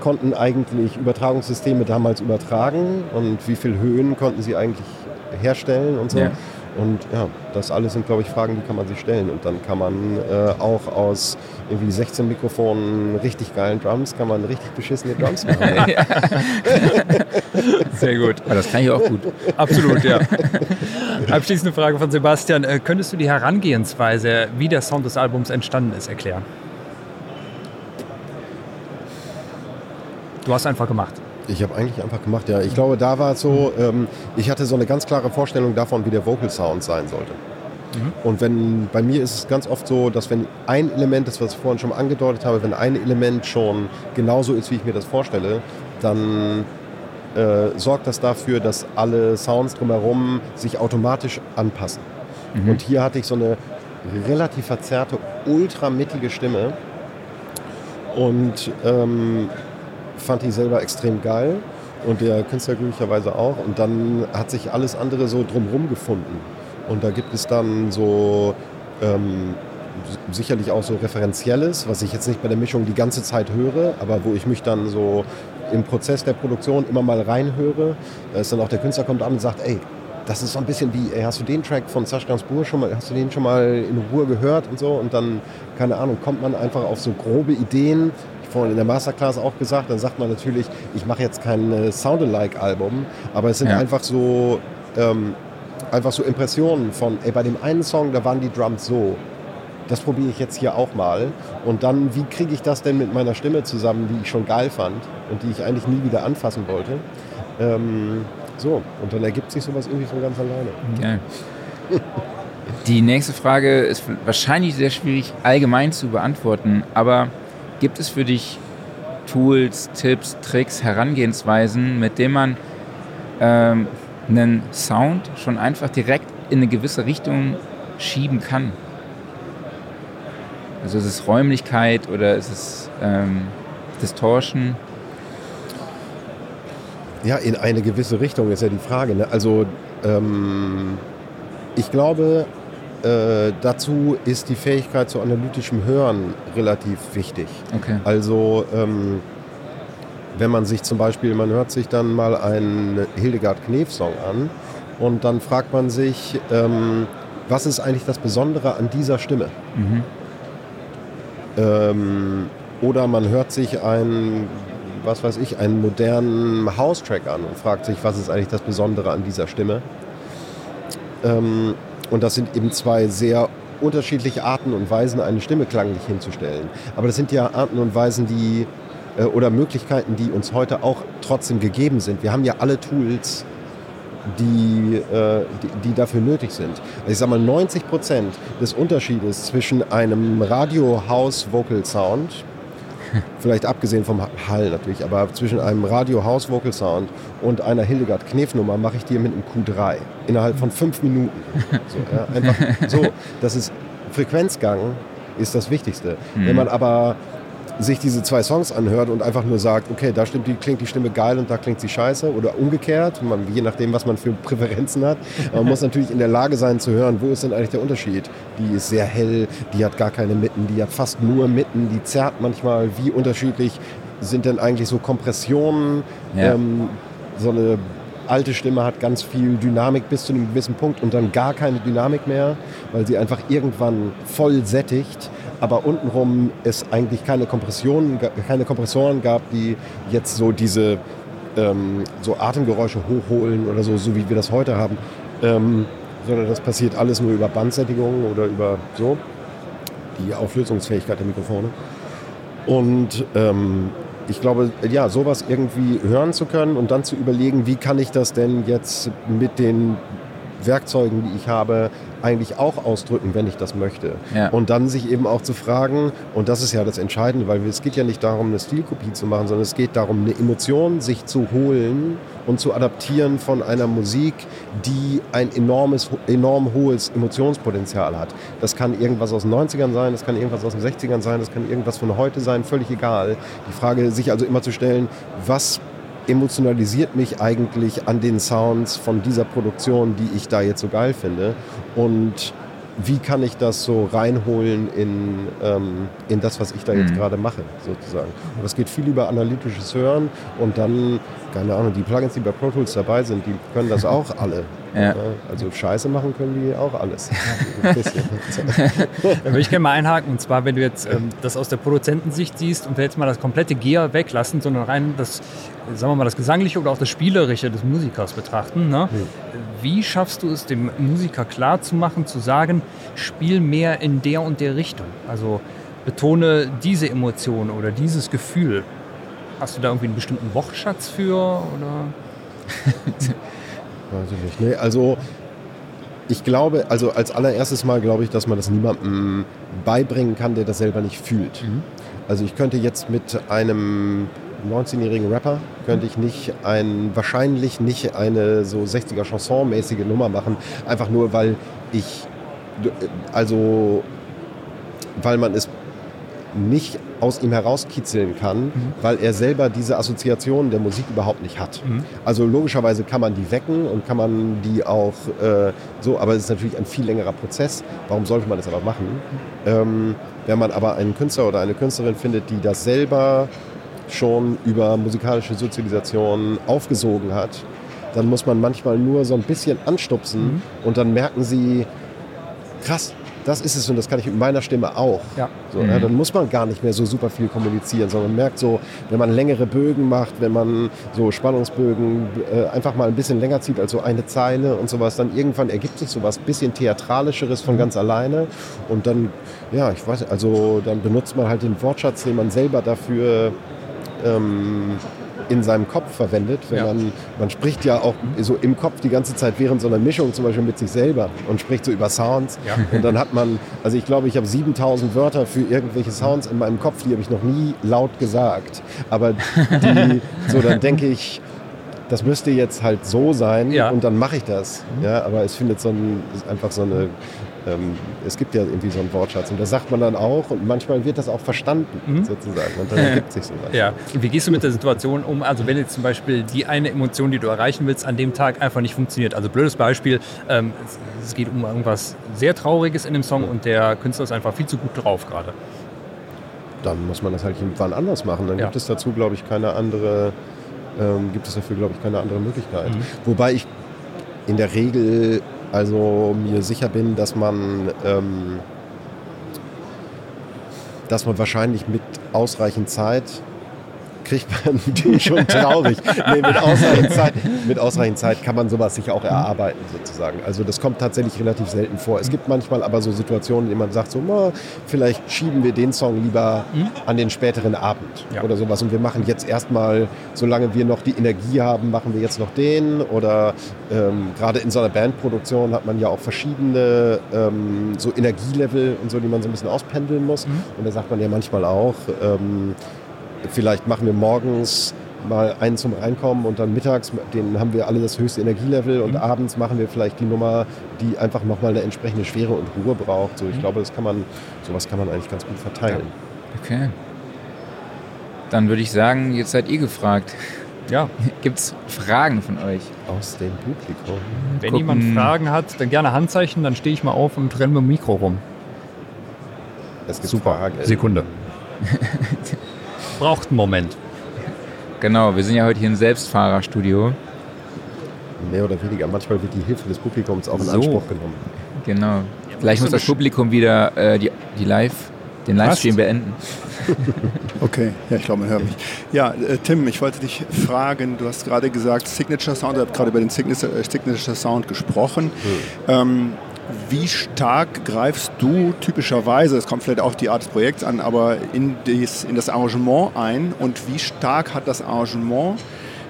konnten eigentlich Übertragungssysteme damals übertragen und wie viel Höhen konnten sie eigentlich herstellen und so. Ja. Und ja, das alles sind, glaube ich, Fragen, die kann man sich stellen. Und dann kann man äh, auch aus irgendwie 16 Mikrofonen richtig geilen Drums, kann man richtig beschissene Drums machen. (laughs) Sehr gut. Aber das kann ich auch gut. Absolut, ja. (laughs) Abschließende Frage von Sebastian. Äh, könntest du die Herangehensweise, wie der Sound des Albums entstanden ist, erklären? Du hast einfach gemacht. Ich habe eigentlich einfach gemacht, ja. Ich glaube, da war es so, ähm, ich hatte so eine ganz klare Vorstellung davon, wie der Vocal Sound sein sollte. Mhm. Und wenn bei mir ist es ganz oft so, dass wenn ein Element, das was ich vorhin schon mal angedeutet habe, wenn ein Element schon genauso ist, wie ich mir das vorstelle, dann äh, sorgt das dafür, dass alle Sounds drumherum sich automatisch anpassen. Mhm. Und hier hatte ich so eine relativ verzerrte, ultramittige Stimme. Und ähm, fand ich selber extrem geil und der Künstler glücklicherweise auch. Und dann hat sich alles andere so drumherum gefunden. Und da gibt es dann so ähm, sicherlich auch so Referenzielles, was ich jetzt nicht bei der Mischung die ganze Zeit höre, aber wo ich mich dann so im Prozess der Produktion immer mal reinhöre. Da ist dann auch der Künstler kommt an und sagt, ey, das ist so ein bisschen wie, ey, hast du den Track von Sash Gainsbourg schon mal, hast du den schon mal in Ruhe gehört und so? Und dann, keine Ahnung, kommt man einfach auf so grobe Ideen, vorhin in der Masterclass auch gesagt, dann sagt man natürlich, ich mache jetzt kein äh, Sound-alike-Album, aber es sind ja. einfach so ähm, einfach so Impressionen von, ey, bei dem einen Song, da waren die Drums so. Das probiere ich jetzt hier auch mal. Und dann, wie kriege ich das denn mit meiner Stimme zusammen, die ich schon geil fand und die ich eigentlich nie wieder anfassen wollte? Ähm, so, und dann ergibt sich sowas irgendwie von ganz alleine. Geil. Die nächste Frage ist wahrscheinlich sehr schwierig allgemein zu beantworten, aber Gibt es für dich Tools, Tipps, Tricks, Herangehensweisen, mit denen man ähm, einen Sound schon einfach direkt in eine gewisse Richtung schieben kann? Also ist es Räumlichkeit oder ist es ähm, Distortion? Ja, in eine gewisse Richtung ist ja die Frage. Ne? Also ähm, ich glaube, äh, dazu ist die Fähigkeit zu analytischem Hören relativ wichtig. Okay. Also ähm, wenn man sich zum Beispiel, man hört sich dann mal einen Hildegard Knef-Song an und dann fragt man sich, ähm, was ist eigentlich das Besondere an dieser Stimme? Mhm. Ähm, oder man hört sich einen, was weiß ich, einen modernen House-Track an und fragt sich, was ist eigentlich das Besondere an dieser Stimme? Ähm, und das sind eben zwei sehr unterschiedliche Arten und Weisen, eine Stimme klanglich hinzustellen. Aber das sind ja Arten und Weisen, die äh, oder Möglichkeiten, die uns heute auch trotzdem gegeben sind. Wir haben ja alle Tools die, äh, die, die, dafür nötig sind. Also ich sage mal, 90 Prozent des Unterschiedes zwischen einem Radio-House-Vocal-Sound, (laughs) vielleicht abgesehen vom Hall natürlich, aber zwischen einem Radio-House-Vocal-Sound und einer Hildegard-Knef-Nummer mache ich dir mit einem Q3 innerhalb von fünf Minuten. (laughs) So, ja, einfach so, das ist Frequenzgang ist das Wichtigste. Mhm. Wenn man aber sich diese zwei Songs anhört und einfach nur sagt, okay, da stimmt die, klingt die Stimme geil und da klingt sie scheiße oder umgekehrt, man, je nachdem, was man für (laughs) Präferenzen hat. Man muss natürlich in der Lage sein zu hören, wo ist denn eigentlich der Unterschied? Die ist sehr hell, die hat gar keine Mitten, die hat fast nur Mitten, die zerrt manchmal. Wie unterschiedlich sind denn eigentlich so Kompressionen? Ja. Ähm, so eine alte Stimme hat ganz viel Dynamik bis zu einem gewissen Punkt und dann gar keine Dynamik mehr, weil sie einfach irgendwann voll sättigt aber untenrum es eigentlich keine Kompressionen, keine Kompressoren gab, die jetzt so diese ähm, so Atemgeräusche hochholen oder so, so wie wir das heute haben, ähm, sondern das passiert alles nur über Bandsättigung oder über so die Auflösungsfähigkeit der Mikrofone. Und ähm, ich glaube, ja, sowas irgendwie hören zu können und dann zu überlegen, wie kann ich das denn jetzt mit den Werkzeugen, die ich habe, eigentlich auch ausdrücken, wenn ich das möchte. Ja. Und dann sich eben auch zu fragen, und das ist ja das Entscheidende, weil es geht ja nicht darum, eine Stilkopie zu machen, sondern es geht darum, eine Emotion sich zu holen und zu adaptieren von einer Musik, die ein enormes, enorm hohes Emotionspotenzial hat. Das kann irgendwas aus den 90ern sein, das kann irgendwas aus den 60ern sein, das kann irgendwas von heute sein, völlig egal. Die Frage, sich also immer zu stellen, was emotionalisiert mich eigentlich an den Sounds von dieser Produktion, die ich da jetzt so geil finde. Und wie kann ich das so reinholen in, ähm, in das, was ich da jetzt mhm. gerade mache, sozusagen. Und das geht viel über analytisches Hören und dann, keine Ahnung, die Plugins, die bei Pro Tools dabei sind, die können das (laughs) auch alle. Ja. Also Scheiße machen können die auch alles. (laughs) da würde ich gerne mal einhaken, und zwar, wenn du jetzt ähm, das aus der Produzentensicht siehst und wir jetzt mal das komplette Gear weglassen, sondern rein das, sagen wir mal, das Gesangliche oder auch das Spielerische des Musikers betrachten. Ne? Mhm. Wie schaffst du es, dem Musiker klar zu machen, zu sagen, spiel mehr in der und der Richtung? Also betone diese Emotion oder dieses Gefühl. Hast du da irgendwie einen bestimmten Wortschatz für? Oder? (laughs) Weiß ich nicht. Nee, also ich glaube, also als allererstes Mal glaube ich, dass man das niemandem beibringen kann, der das selber nicht fühlt. Mhm. Also ich könnte jetzt mit einem 19-jährigen Rapper könnte ich nicht ein, wahrscheinlich nicht eine so 60er Chanson-mäßige Nummer machen, einfach nur weil ich, also weil man es nicht aus ihm herauskitzeln kann, mhm. weil er selber diese Assoziationen der Musik überhaupt nicht hat. Mhm. Also logischerweise kann man die wecken und kann man die auch äh, so, aber es ist natürlich ein viel längerer Prozess. Warum sollte man das aber machen? Ähm, wenn man aber einen Künstler oder eine Künstlerin findet, die das selber schon über musikalische Sozialisation aufgesogen hat, dann muss man manchmal nur so ein bisschen anstupsen mhm. und dann merken sie, krass, das ist es und das kann ich mit meiner Stimme auch. Ja. So, mhm. ja, dann muss man gar nicht mehr so super viel kommunizieren, sondern man merkt so, wenn man längere Bögen macht, wenn man so Spannungsbögen äh, einfach mal ein bisschen länger zieht als so eine Zeile und sowas, dann irgendwann ergibt sich sowas bisschen theatralischeres von mhm. ganz alleine und dann, ja, ich weiß, also dann benutzt man halt den Wortschatz, den man selber dafür ähm, in seinem Kopf verwendet. Wenn ja. man, man spricht ja auch so im Kopf die ganze Zeit während so einer Mischung zum Beispiel mit sich selber und spricht so über Sounds. Ja. Und dann hat man, also ich glaube, ich habe 7000 Wörter für irgendwelche Sounds in meinem Kopf, die habe ich noch nie laut gesagt. Aber die, so dann denke ich, das müsste jetzt halt so sein ja. und dann mache ich das. Mhm. Ja, aber es findet so ein, ist einfach so eine ähm, es gibt ja irgendwie so einen Wortschatz und das sagt man dann auch und manchmal wird das auch verstanden mhm. sozusagen und dann ergibt sich sowas. (laughs) Ja. Und wie gehst du mit der Situation um, also wenn jetzt zum Beispiel die eine Emotion, die du erreichen willst, an dem Tag einfach nicht funktioniert? Also blödes Beispiel, ähm, es geht um irgendwas sehr Trauriges in dem Song und der Künstler ist einfach viel zu gut drauf gerade. Dann muss man das halt irgendwann anders machen. Dann ja. gibt es dazu, glaube ich, keine andere, ähm, gibt es dafür, glaube ich, keine andere Möglichkeit. Mhm. Wobei ich in der Regel also mir sicher bin, dass man, ähm, dass man wahrscheinlich mit ausreichend Zeit kriegt man (laughs) die schon traurig. nee, mit, ausreichend Zeit, mit ausreichend Zeit kann man sowas sich auch erarbeiten, sozusagen. Also das kommt tatsächlich relativ selten vor. Es gibt manchmal aber so Situationen, in denen man sagt, so, na, vielleicht schieben wir den Song lieber mhm. an den späteren Abend ja. oder sowas. Und wir machen jetzt erstmal, solange wir noch die Energie haben, machen wir jetzt noch den. Oder ähm, gerade in so einer Bandproduktion hat man ja auch verschiedene ähm, so Energielevel und so, die man so ein bisschen auspendeln muss. Mhm. Und da sagt man ja manchmal auch, ähm, vielleicht machen wir morgens mal einen zum Reinkommen und dann mittags, den haben wir alle das höchste Energielevel und mhm. abends machen wir vielleicht die Nummer, die einfach nochmal eine entsprechende Schwere und Ruhe braucht. So, ich mhm. glaube, das kann man, sowas kann man eigentlich ganz gut verteilen. Okay. Dann würde ich sagen, jetzt seid ihr gefragt. Ja. (laughs) Gibt es Fragen von euch? Aus dem Publikum. Wenn Gucken. jemand Fragen hat, dann gerne Handzeichen, dann stehe ich mal auf und renne mit dem Mikro rum. Es gibt Super. Fragen. Sekunde. (laughs) Braucht einen Moment. Genau, wir sind ja heute hier im Selbstfahrerstudio. Mehr oder weniger. Manchmal wird die Hilfe des Publikums auch in so. Anspruch genommen. Genau. Vielleicht muss das Publikum wieder äh, die, die Live, den Livestream beenden. (laughs) (laughs) okay, ja, ich glaube, man hört mich. Ja, äh, Tim, ich wollte dich fragen, du hast gerade gesagt, Signature Sound, ihr habt gerade über den Signature, äh, Signature Sound gesprochen. Hm. Ähm, wie stark greifst du typischerweise, es kommt vielleicht auch die Art des Projekts an, aber in, dies, in das Arrangement ein und wie stark hat das Arrangement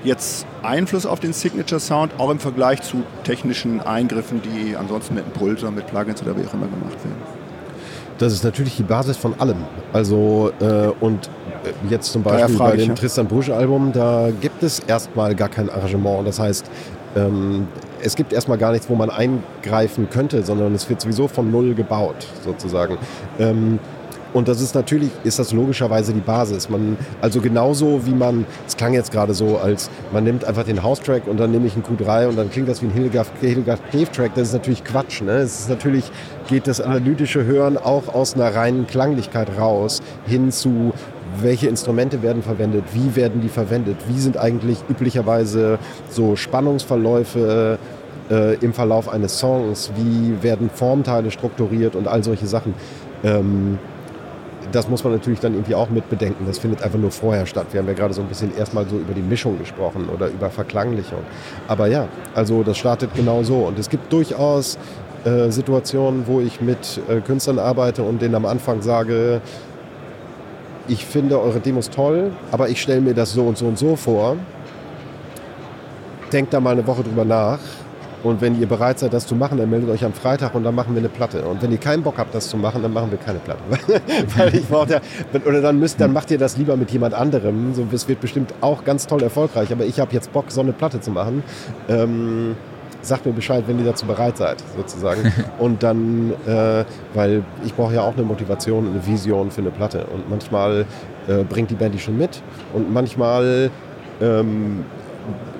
jetzt Einfluss auf den Signature Sound, auch im Vergleich zu technischen Eingriffen, die ansonsten mit Impuls oder mit Plugins oder wie auch immer gemacht werden? Das ist natürlich die Basis von allem. Also äh, und äh, jetzt zum Beispiel bei dem. Tristan Brusche Album, da gibt es erstmal gar kein Arrangement. Das heißt, ähm, es gibt erstmal gar nichts, wo man eingreifen könnte, sondern es wird sowieso von Null gebaut, sozusagen. Ähm, und das ist natürlich, ist das logischerweise die Basis. Man, also genauso wie man, es klang jetzt gerade so, als man nimmt einfach den House-Track und dann nehme ich einen Q3 und dann klingt das wie ein Hildegard, Hildegard Cave-Track. Das ist natürlich Quatsch. Ne? Es ist natürlich, geht das analytische Hören auch aus einer reinen Klanglichkeit raus, hin zu welche Instrumente werden verwendet, wie werden die verwendet, wie sind eigentlich üblicherweise so Spannungsverläufe äh, im Verlauf eines Songs, wie werden Formteile strukturiert und all solche Sachen. Ähm, das muss man natürlich dann irgendwie auch mit bedenken. Das findet einfach nur vorher statt. Wir haben ja gerade so ein bisschen erstmal so über die Mischung gesprochen oder über Verklanglichung. Aber ja, also das startet genau so. Und es gibt durchaus äh, Situationen, wo ich mit äh, Künstlern arbeite und denen am Anfang sage, ich finde eure Demos toll, aber ich stelle mir das so und so und so vor. Denkt da mal eine Woche drüber nach. Und wenn ihr bereit seid, das zu machen, dann meldet euch am Freitag und dann machen wir eine Platte. Und wenn ihr keinen Bock habt, das zu machen, dann machen wir keine Platte. (laughs) Weil ich brauche ja, oder dann müsst, dann macht ihr das lieber mit jemand anderem. So, es wird bestimmt auch ganz toll erfolgreich. Aber ich habe jetzt Bock, so eine Platte zu machen. Ähm, sagt mir Bescheid, wenn ihr dazu bereit seid, sozusagen. (laughs) und dann, äh, weil ich brauche ja auch eine Motivation, eine Vision für eine Platte. Und manchmal äh, bringt die Band die schon mit und manchmal ähm,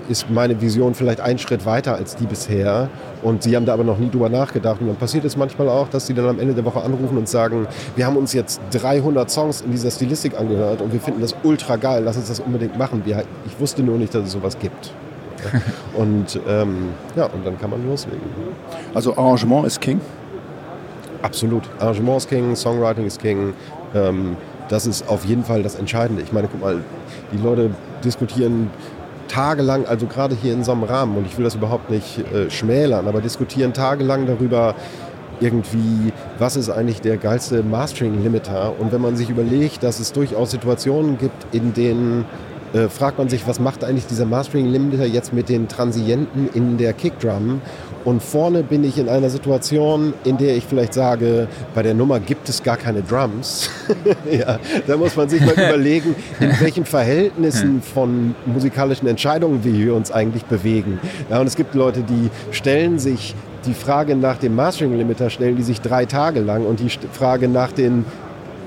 ist meine Vision vielleicht einen Schritt weiter als die bisher. Und sie haben da aber noch nie drüber nachgedacht. Und dann passiert es manchmal auch, dass sie dann am Ende der Woche anrufen und sagen, wir haben uns jetzt 300 Songs in dieser Stilistik angehört und wir finden das ultra geil, lass uns das unbedingt machen. ich wusste nur nicht, dass es sowas gibt. (laughs) und ähm, ja, und dann kann man loslegen. Also Arrangement ist King? Absolut. Arrangement ist King, Songwriting ist King. Ähm, das ist auf jeden Fall das Entscheidende. Ich meine, guck mal, die Leute diskutieren tagelang, also gerade hier in so einem Rahmen, und ich will das überhaupt nicht äh, schmälern, aber diskutieren tagelang darüber, irgendwie, was ist eigentlich der geilste Mastering-Limiter? Und wenn man sich überlegt, dass es durchaus Situationen gibt, in denen äh, fragt man sich, was macht eigentlich dieser Mastering Limiter jetzt mit den Transienten in der Kickdrum? Und vorne bin ich in einer Situation, in der ich vielleicht sage, bei der Nummer gibt es gar keine Drums. (laughs) ja, da muss man sich mal (laughs) überlegen, in welchen Verhältnissen von musikalischen Entscheidungen wir uns eigentlich bewegen. Ja, und es gibt Leute, die stellen sich die Frage nach dem Mastering Limiter stellen die sich drei Tage lang und die Frage nach den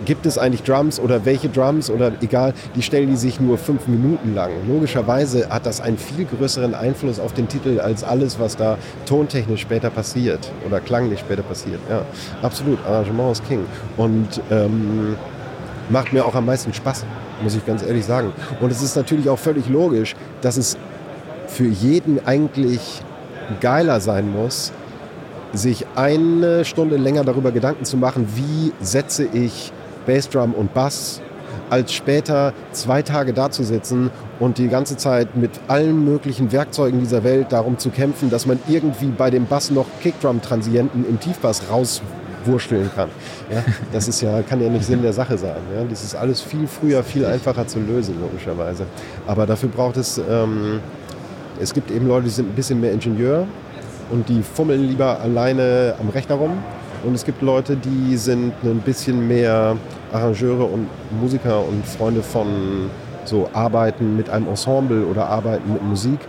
gibt es eigentlich Drums oder welche Drums oder egal, die stellen die sich nur fünf Minuten lang. Logischerweise hat das einen viel größeren Einfluss auf den Titel als alles, was da tontechnisch später passiert oder klanglich später passiert. Ja, absolut. Arrangement ist King. Und ähm, macht mir auch am meisten Spaß, muss ich ganz ehrlich sagen. Und es ist natürlich auch völlig logisch, dass es für jeden eigentlich geiler sein muss, sich eine Stunde länger darüber Gedanken zu machen, wie setze ich Bassdrum und Bass als später zwei Tage dazusitzen und die ganze Zeit mit allen möglichen Werkzeugen dieser Welt darum zu kämpfen, dass man irgendwie bei dem Bass noch Kickdrum-Transienten im Tiefbass rauswursteln kann. Ja, das ist ja, kann ja nicht Sinn der Sache sein. Ja, das ist alles viel früher, viel einfacher zu lösen, logischerweise. Aber dafür braucht es, ähm, es gibt eben Leute, die sind ein bisschen mehr Ingenieur und die fummeln lieber alleine am Rechner rum. Und es gibt Leute, die sind ein bisschen mehr Arrangeure und Musiker und Freunde von so Arbeiten mit einem Ensemble oder Arbeiten mit Musik.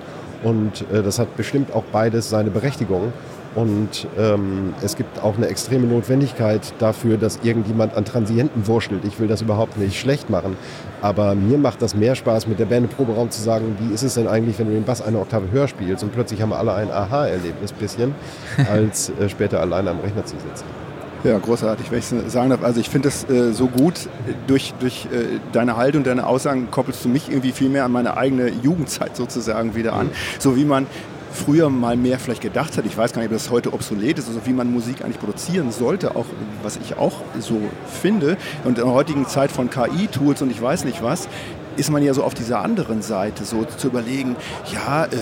Und äh, das hat bestimmt auch beides seine Berechtigung. Und ähm, es gibt auch eine extreme Notwendigkeit dafür, dass irgendjemand an Transienten wurschtelt. Ich will das überhaupt nicht schlecht machen. Aber mir macht das mehr Spaß, mit der Band im Proberaum zu sagen, wie ist es denn eigentlich, wenn du den Bass eine Oktave höher spielst und plötzlich haben wir alle ein Aha-Erlebnis bisschen, (laughs) als äh, später alleine am Rechner zu sitzen. Ja, großartig, wenn ich sagen darf. Also ich finde das äh, so gut. Durch, durch äh, deine Haltung, deine Aussagen koppelst du mich irgendwie viel mehr an meine eigene Jugendzeit sozusagen wieder an. Mhm. So wie man früher mal mehr vielleicht gedacht hat. Ich weiß gar nicht, ob das heute obsolet ist, also wie man Musik eigentlich produzieren sollte, auch was ich auch so finde. Und in der heutigen Zeit von KI-Tools und ich weiß nicht was, ist man ja so auf dieser anderen Seite, so zu überlegen, ja, äh,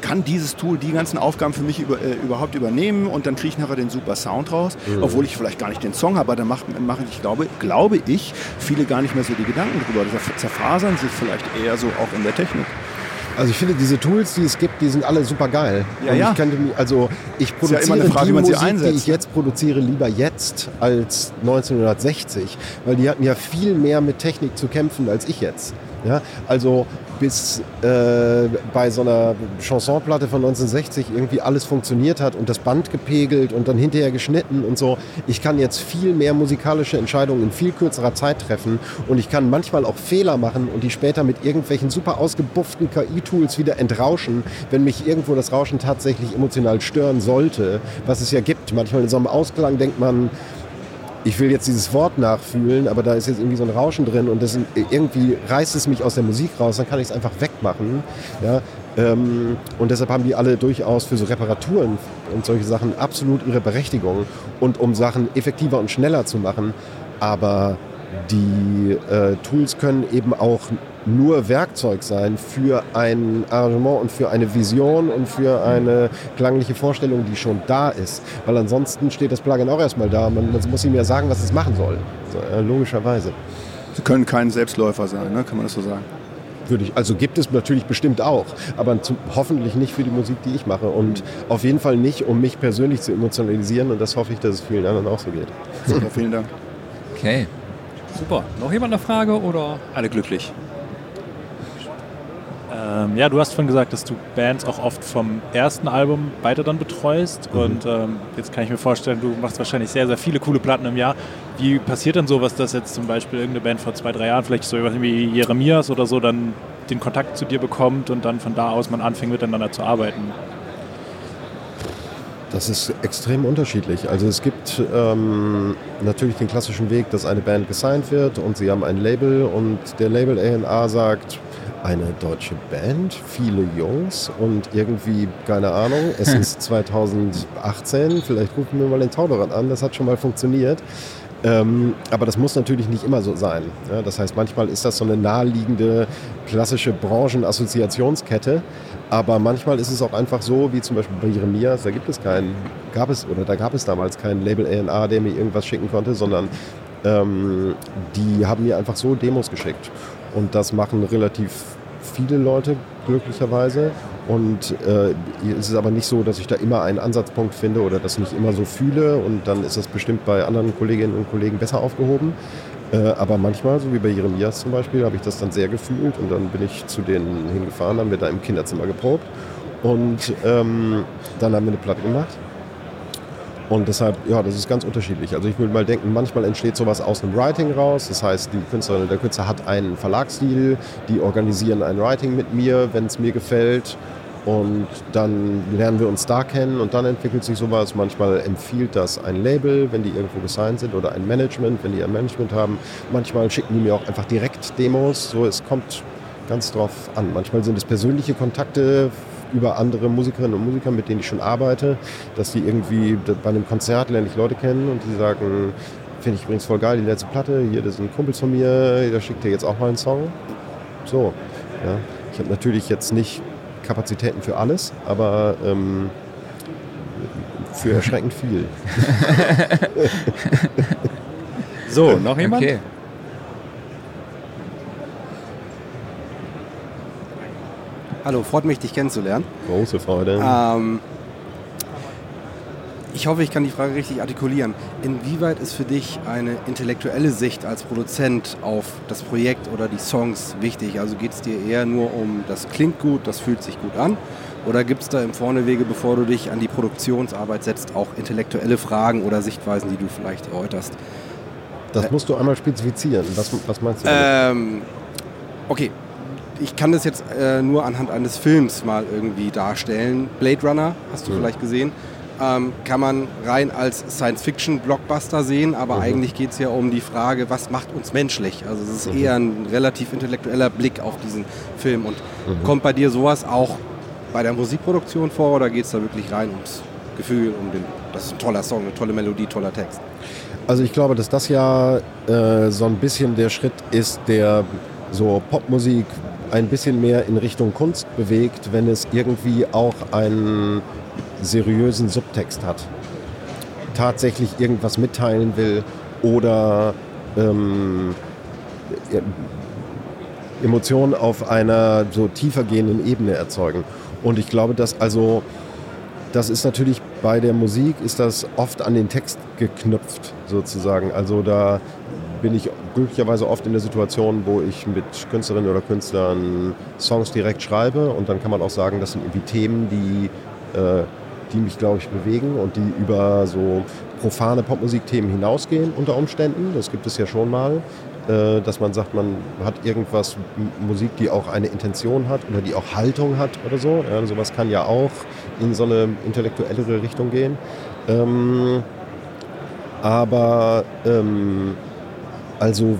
kann dieses Tool die ganzen Aufgaben für mich über, äh, überhaupt übernehmen und dann kriege ich nachher den super Sound raus, mhm. obwohl ich vielleicht gar nicht den Song habe, aber dann machen, machen ich glaube, glaube ich, viele gar nicht mehr so die Gedanken drüber. Das zerfasern sich vielleicht eher so auch in der Technik. Also ich finde diese Tools, die es gibt, die sind alle super geil. Ja, ja. Ich könnte, also ich produziere ja Frage, die Musik, die ich jetzt produziere, lieber jetzt als 1960, weil die hatten ja viel mehr mit Technik zu kämpfen als ich jetzt. Ja, also bis äh, bei so einer Chansonplatte von 1960 irgendwie alles funktioniert hat und das Band gepegelt und dann hinterher geschnitten und so. Ich kann jetzt viel mehr musikalische Entscheidungen in viel kürzerer Zeit treffen und ich kann manchmal auch Fehler machen und die später mit irgendwelchen super ausgebufften KI-Tools wieder entrauschen, wenn mich irgendwo das Rauschen tatsächlich emotional stören sollte, was es ja gibt. Manchmal in so einem Ausklang denkt man, ich will jetzt dieses Wort nachfühlen, aber da ist jetzt irgendwie so ein Rauschen drin und das, irgendwie reißt es mich aus der Musik raus, dann kann ich es einfach wegmachen. Ja? Ähm, und deshalb haben die alle durchaus für so Reparaturen und solche Sachen absolut ihre Berechtigung und um Sachen effektiver und schneller zu machen. Aber die äh, Tools können eben auch nur Werkzeug sein für ein Arrangement und für eine Vision und für eine klangliche Vorstellung, die schon da ist. Weil ansonsten steht das Plugin auch erstmal da. Man, man muss ihm ja sagen, was es machen soll. So, äh, logischerweise. Sie können kein Selbstläufer sein, ne? kann man das so sagen? Würde ich, also gibt es natürlich bestimmt auch, aber zu, hoffentlich nicht für die Musik, die ich mache und auf jeden Fall nicht, um mich persönlich zu emotionalisieren und das hoffe ich, dass es vielen anderen auch so geht. Super, vielen Dank. Okay. Super. Noch jemand eine Frage oder alle glücklich? Ähm, ja, du hast vorhin gesagt, dass du Bands auch oft vom ersten Album weiter dann betreust. Mhm. Und ähm, jetzt kann ich mir vorstellen, du machst wahrscheinlich sehr, sehr viele coole Platten im Jahr. Wie passiert denn sowas, dass jetzt zum Beispiel irgendeine Band vor zwei, drei Jahren, vielleicht so wie Jeremias oder so, dann den Kontakt zu dir bekommt und dann von da aus man anfängt miteinander zu arbeiten? Das ist extrem unterschiedlich. Also es gibt ähm, natürlich den klassischen Weg, dass eine Band gesigned wird und sie haben ein Label und der Label A&A sagt, eine deutsche Band, viele Jungs und irgendwie, keine Ahnung, es (laughs) ist 2018, vielleicht rufen wir mal den Tauderrad an, das hat schon mal funktioniert. Ähm, aber das muss natürlich nicht immer so sein. Ja, das heißt, manchmal ist das so eine naheliegende klassische Branchenassoziationskette, aber manchmal ist es auch einfach so, wie zum Beispiel bei Jeremias, da gibt es keinen, gab es oder da gab es damals keinen Label A&A, der mir irgendwas schicken konnte, sondern ähm, die haben mir einfach so Demos geschickt. Und das machen relativ viele Leute glücklicherweise. Und äh, es ist aber nicht so, dass ich da immer einen Ansatzpunkt finde oder das nicht immer so fühle. Und dann ist das bestimmt bei anderen Kolleginnen und Kollegen besser aufgehoben. Äh, aber manchmal, so wie bei Jeremias zum Beispiel, habe ich das dann sehr gefühlt. Und dann bin ich zu denen hingefahren, haben wir da im Kinderzimmer geprobt. Und ähm, dann haben wir eine Platte gemacht. Und deshalb, ja, das ist ganz unterschiedlich. Also ich würde mal denken, manchmal entsteht sowas aus einem Writing raus. Das heißt, die Künstlerin, der Künstler hat einen Verlagsstil, die organisieren ein Writing mit mir, wenn es mir gefällt. Und dann lernen wir uns da kennen und dann entwickelt sich sowas. Manchmal empfiehlt das ein Label, wenn die irgendwo gesigned sind, oder ein Management, wenn die ein Management haben. Manchmal schicken die mir auch einfach direkt Demos. So, es kommt ganz drauf an. Manchmal sind es persönliche Kontakte über andere Musikerinnen und Musiker, mit denen ich schon arbeite, dass die irgendwie bei einem Konzert lerne ich Leute kennen und die sagen, Finde ich übrigens voll geil, die letzte Platte. Hier, das sind Kumpels von mir, da schickt er jetzt auch mal einen Song. So, ja. Ich habe natürlich jetzt nicht Kapazitäten für alles, aber ähm, für erschreckend viel. (laughs) so, noch jemand? Okay. Hallo, freut mich, dich kennenzulernen. Große Freude. Ähm, ich hoffe, ich kann die Frage richtig artikulieren. Inwieweit ist für dich eine intellektuelle Sicht als Produzent auf das Projekt oder die Songs wichtig? Also geht es dir eher nur um, das klingt gut, das fühlt sich gut an? Oder gibt es da im Vornewege, bevor du dich an die Produktionsarbeit setzt, auch intellektuelle Fragen oder Sichtweisen, die du vielleicht erläuterst? Das musst du einmal spezifizieren. Was, was meinst du? Ähm, okay, ich kann das jetzt äh, nur anhand eines Films mal irgendwie darstellen. Blade Runner, hast du mhm. vielleicht gesehen? Ähm, kann man rein als Science-Fiction-Blockbuster sehen, aber mhm. eigentlich geht es ja um die Frage, was macht uns menschlich? Also es ist mhm. eher ein relativ intellektueller Blick auf diesen Film. Und mhm. kommt bei dir sowas auch bei der Musikproduktion vor oder geht es da wirklich rein ums Gefühl, um den, das ist ein toller Song, eine tolle Melodie, toller Text? Also ich glaube, dass das ja äh, so ein bisschen der Schritt ist, der so Popmusik ein bisschen mehr in Richtung Kunst bewegt, wenn es irgendwie auch einen seriösen Subtext hat, tatsächlich irgendwas mitteilen will oder ähm, Emotionen auf einer so tiefer gehenden Ebene erzeugen. Und ich glaube, dass also, das ist natürlich bei der Musik, ist das oft an den Text geknüpft sozusagen. Also da bin ich glücklicherweise oft in der Situation, wo ich mit Künstlerinnen oder Künstlern Songs direkt schreibe und dann kann man auch sagen, das sind irgendwie Themen, die äh, die mich, glaube ich, bewegen und die über so profane Popmusikthemen hinausgehen unter Umständen. Das gibt es ja schon mal, äh, dass man sagt, man hat irgendwas, Musik, die auch eine Intention hat oder die auch Haltung hat oder so. Ja, sowas kann ja auch in so eine intellektuellere Richtung gehen. Ähm, aber ähm, also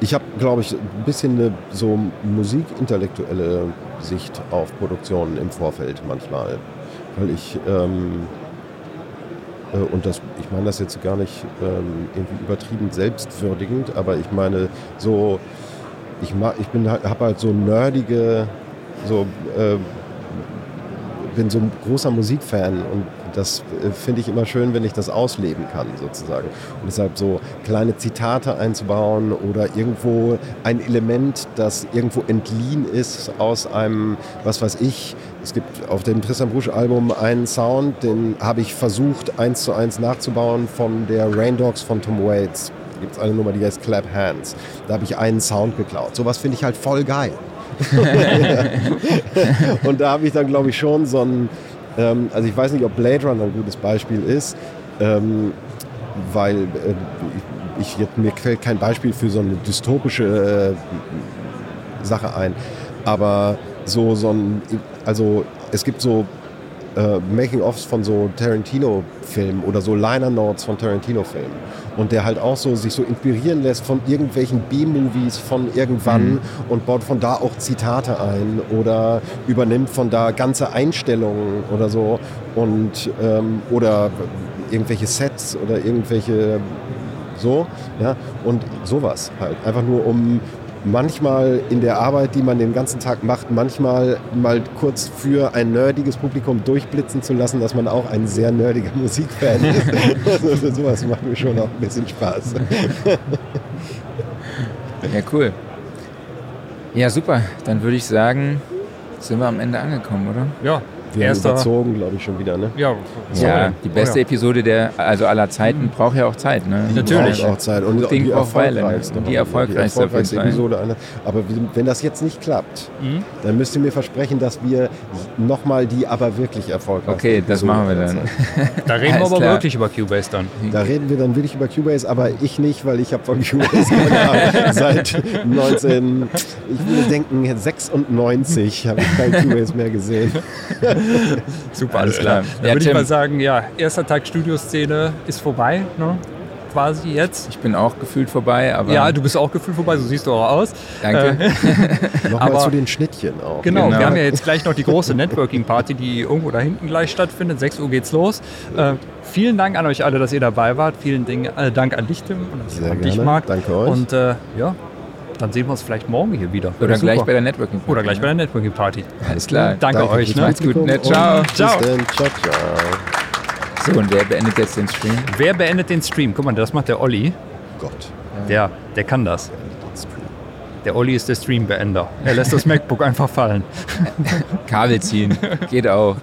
ich habe, glaube ich, ein bisschen eine so musikintellektuelle Sicht auf Produktionen im Vorfeld manchmal. Weil ich, ähm, äh, und das, ich meine das jetzt gar nicht ähm, irgendwie übertrieben selbstwürdigend, aber ich meine so, ich, ich bin habe halt so nerdige, so, äh, bin so ein großer Musikfan und das äh, finde ich immer schön, wenn ich das ausleben kann, sozusagen. Und deshalb so kleine Zitate einzubauen oder irgendwo ein Element, das irgendwo entliehen ist aus einem, was weiß ich, es gibt auf dem Tristan Brusch Album einen Sound, den habe ich versucht eins zu eins nachzubauen von der Rain Dogs von Tom Waits. Da gibt es eine Nummer, die heißt Clap Hands. Da habe ich einen Sound geklaut. Sowas finde ich halt voll geil. (laughs) und da habe ich dann, glaube ich, schon so ein, ähm, also ich weiß nicht, ob Blade Runner ein gutes Beispiel ist, ähm, weil äh, ich, ich, mir fällt kein Beispiel für so eine dystopische äh, Sache ein. Aber so, so ein, also es gibt so äh, Making-ofs von so Tarantino-Filmen oder so Liner-Notes von Tarantino-Filmen. Und der halt auch so sich so inspirieren lässt von irgendwelchen B-Movies von irgendwann mhm. und baut von da auch Zitate ein oder übernimmt von da ganze Einstellungen oder so und ähm, oder irgendwelche Sets oder irgendwelche so, ja, und sowas halt. Einfach nur um manchmal in der Arbeit, die man den ganzen Tag macht, manchmal mal kurz für ein nerdiges Publikum durchblitzen zu lassen, dass man auch ein sehr nerdiger (laughs) Musikfan ist. (laughs) also sowas macht mir schon auch ein bisschen Spaß. ja, cool. Ja, super. Dann würde ich sagen, sind wir am Ende angekommen, oder? Ja, wir haben überzogen, glaube ich, schon wieder, ne? Ja, ja die beste oh, ja. Episode der, also aller Zeiten mhm. braucht ja auch Zeit, ne? Natürlich. Braucht auch Zeit. Und die, die erfolgreichste. Und die erfolgreichste, die erfolgreichste Episode. Einer. Aber wenn das jetzt nicht klappt, mhm. dann müsst ihr mir versprechen, dass wir nochmal die aber wirklich erfolgreichste Okay, das machen wir dann. (laughs) Da reden wir aber klar. wirklich über Cubase dann. Da reden wir dann wirklich über Cubase, aber ich nicht, weil ich habe von Cubase (laughs) seit 19, ich würde denken, 96 habe ich kein Cubase mehr gesehen. (laughs) (laughs) Super, alles klar. Dann ja, würde ich mal sagen, ja, erster Tag Studioszene ist vorbei. Ne? quasi jetzt. Ich bin auch gefühlt vorbei, aber. Ja, du bist auch gefühlt vorbei, so siehst du auch aus. Danke. (laughs) Nochmal Aber- zu den Schnittchen auch. Genau, Genau. wir haben ja jetzt gleich noch die große Networking-Party, die irgendwo da hinten gleich stattfindet. 6 Uhr geht's los. Äh, vielen Dank an euch alle, dass ihr dabei wart. Vielen äh, Dank an dich, Tim, und Sehr an dich, gerne. Marc. Danke euch. Und äh, ja, dann sehen wir uns vielleicht morgen hier wieder. Oder Super. gleich bei der Networking. Oder gleich bei der Networking-Party. Alles klar. Danke, euch. fürs Ne? Macht's gut. Ne, ciao. Ciao. Bis dann. Ciao, ciao. So, und wer beendet jetzt den Stream? Wer beendet den Stream? Guck mal, das macht der Olli. Gott. Der, der kann das. Der Olli ist der Stream-Beender. Er lässt das (laughs) MacBook einfach fallen. Kabel ziehen. Geht auch.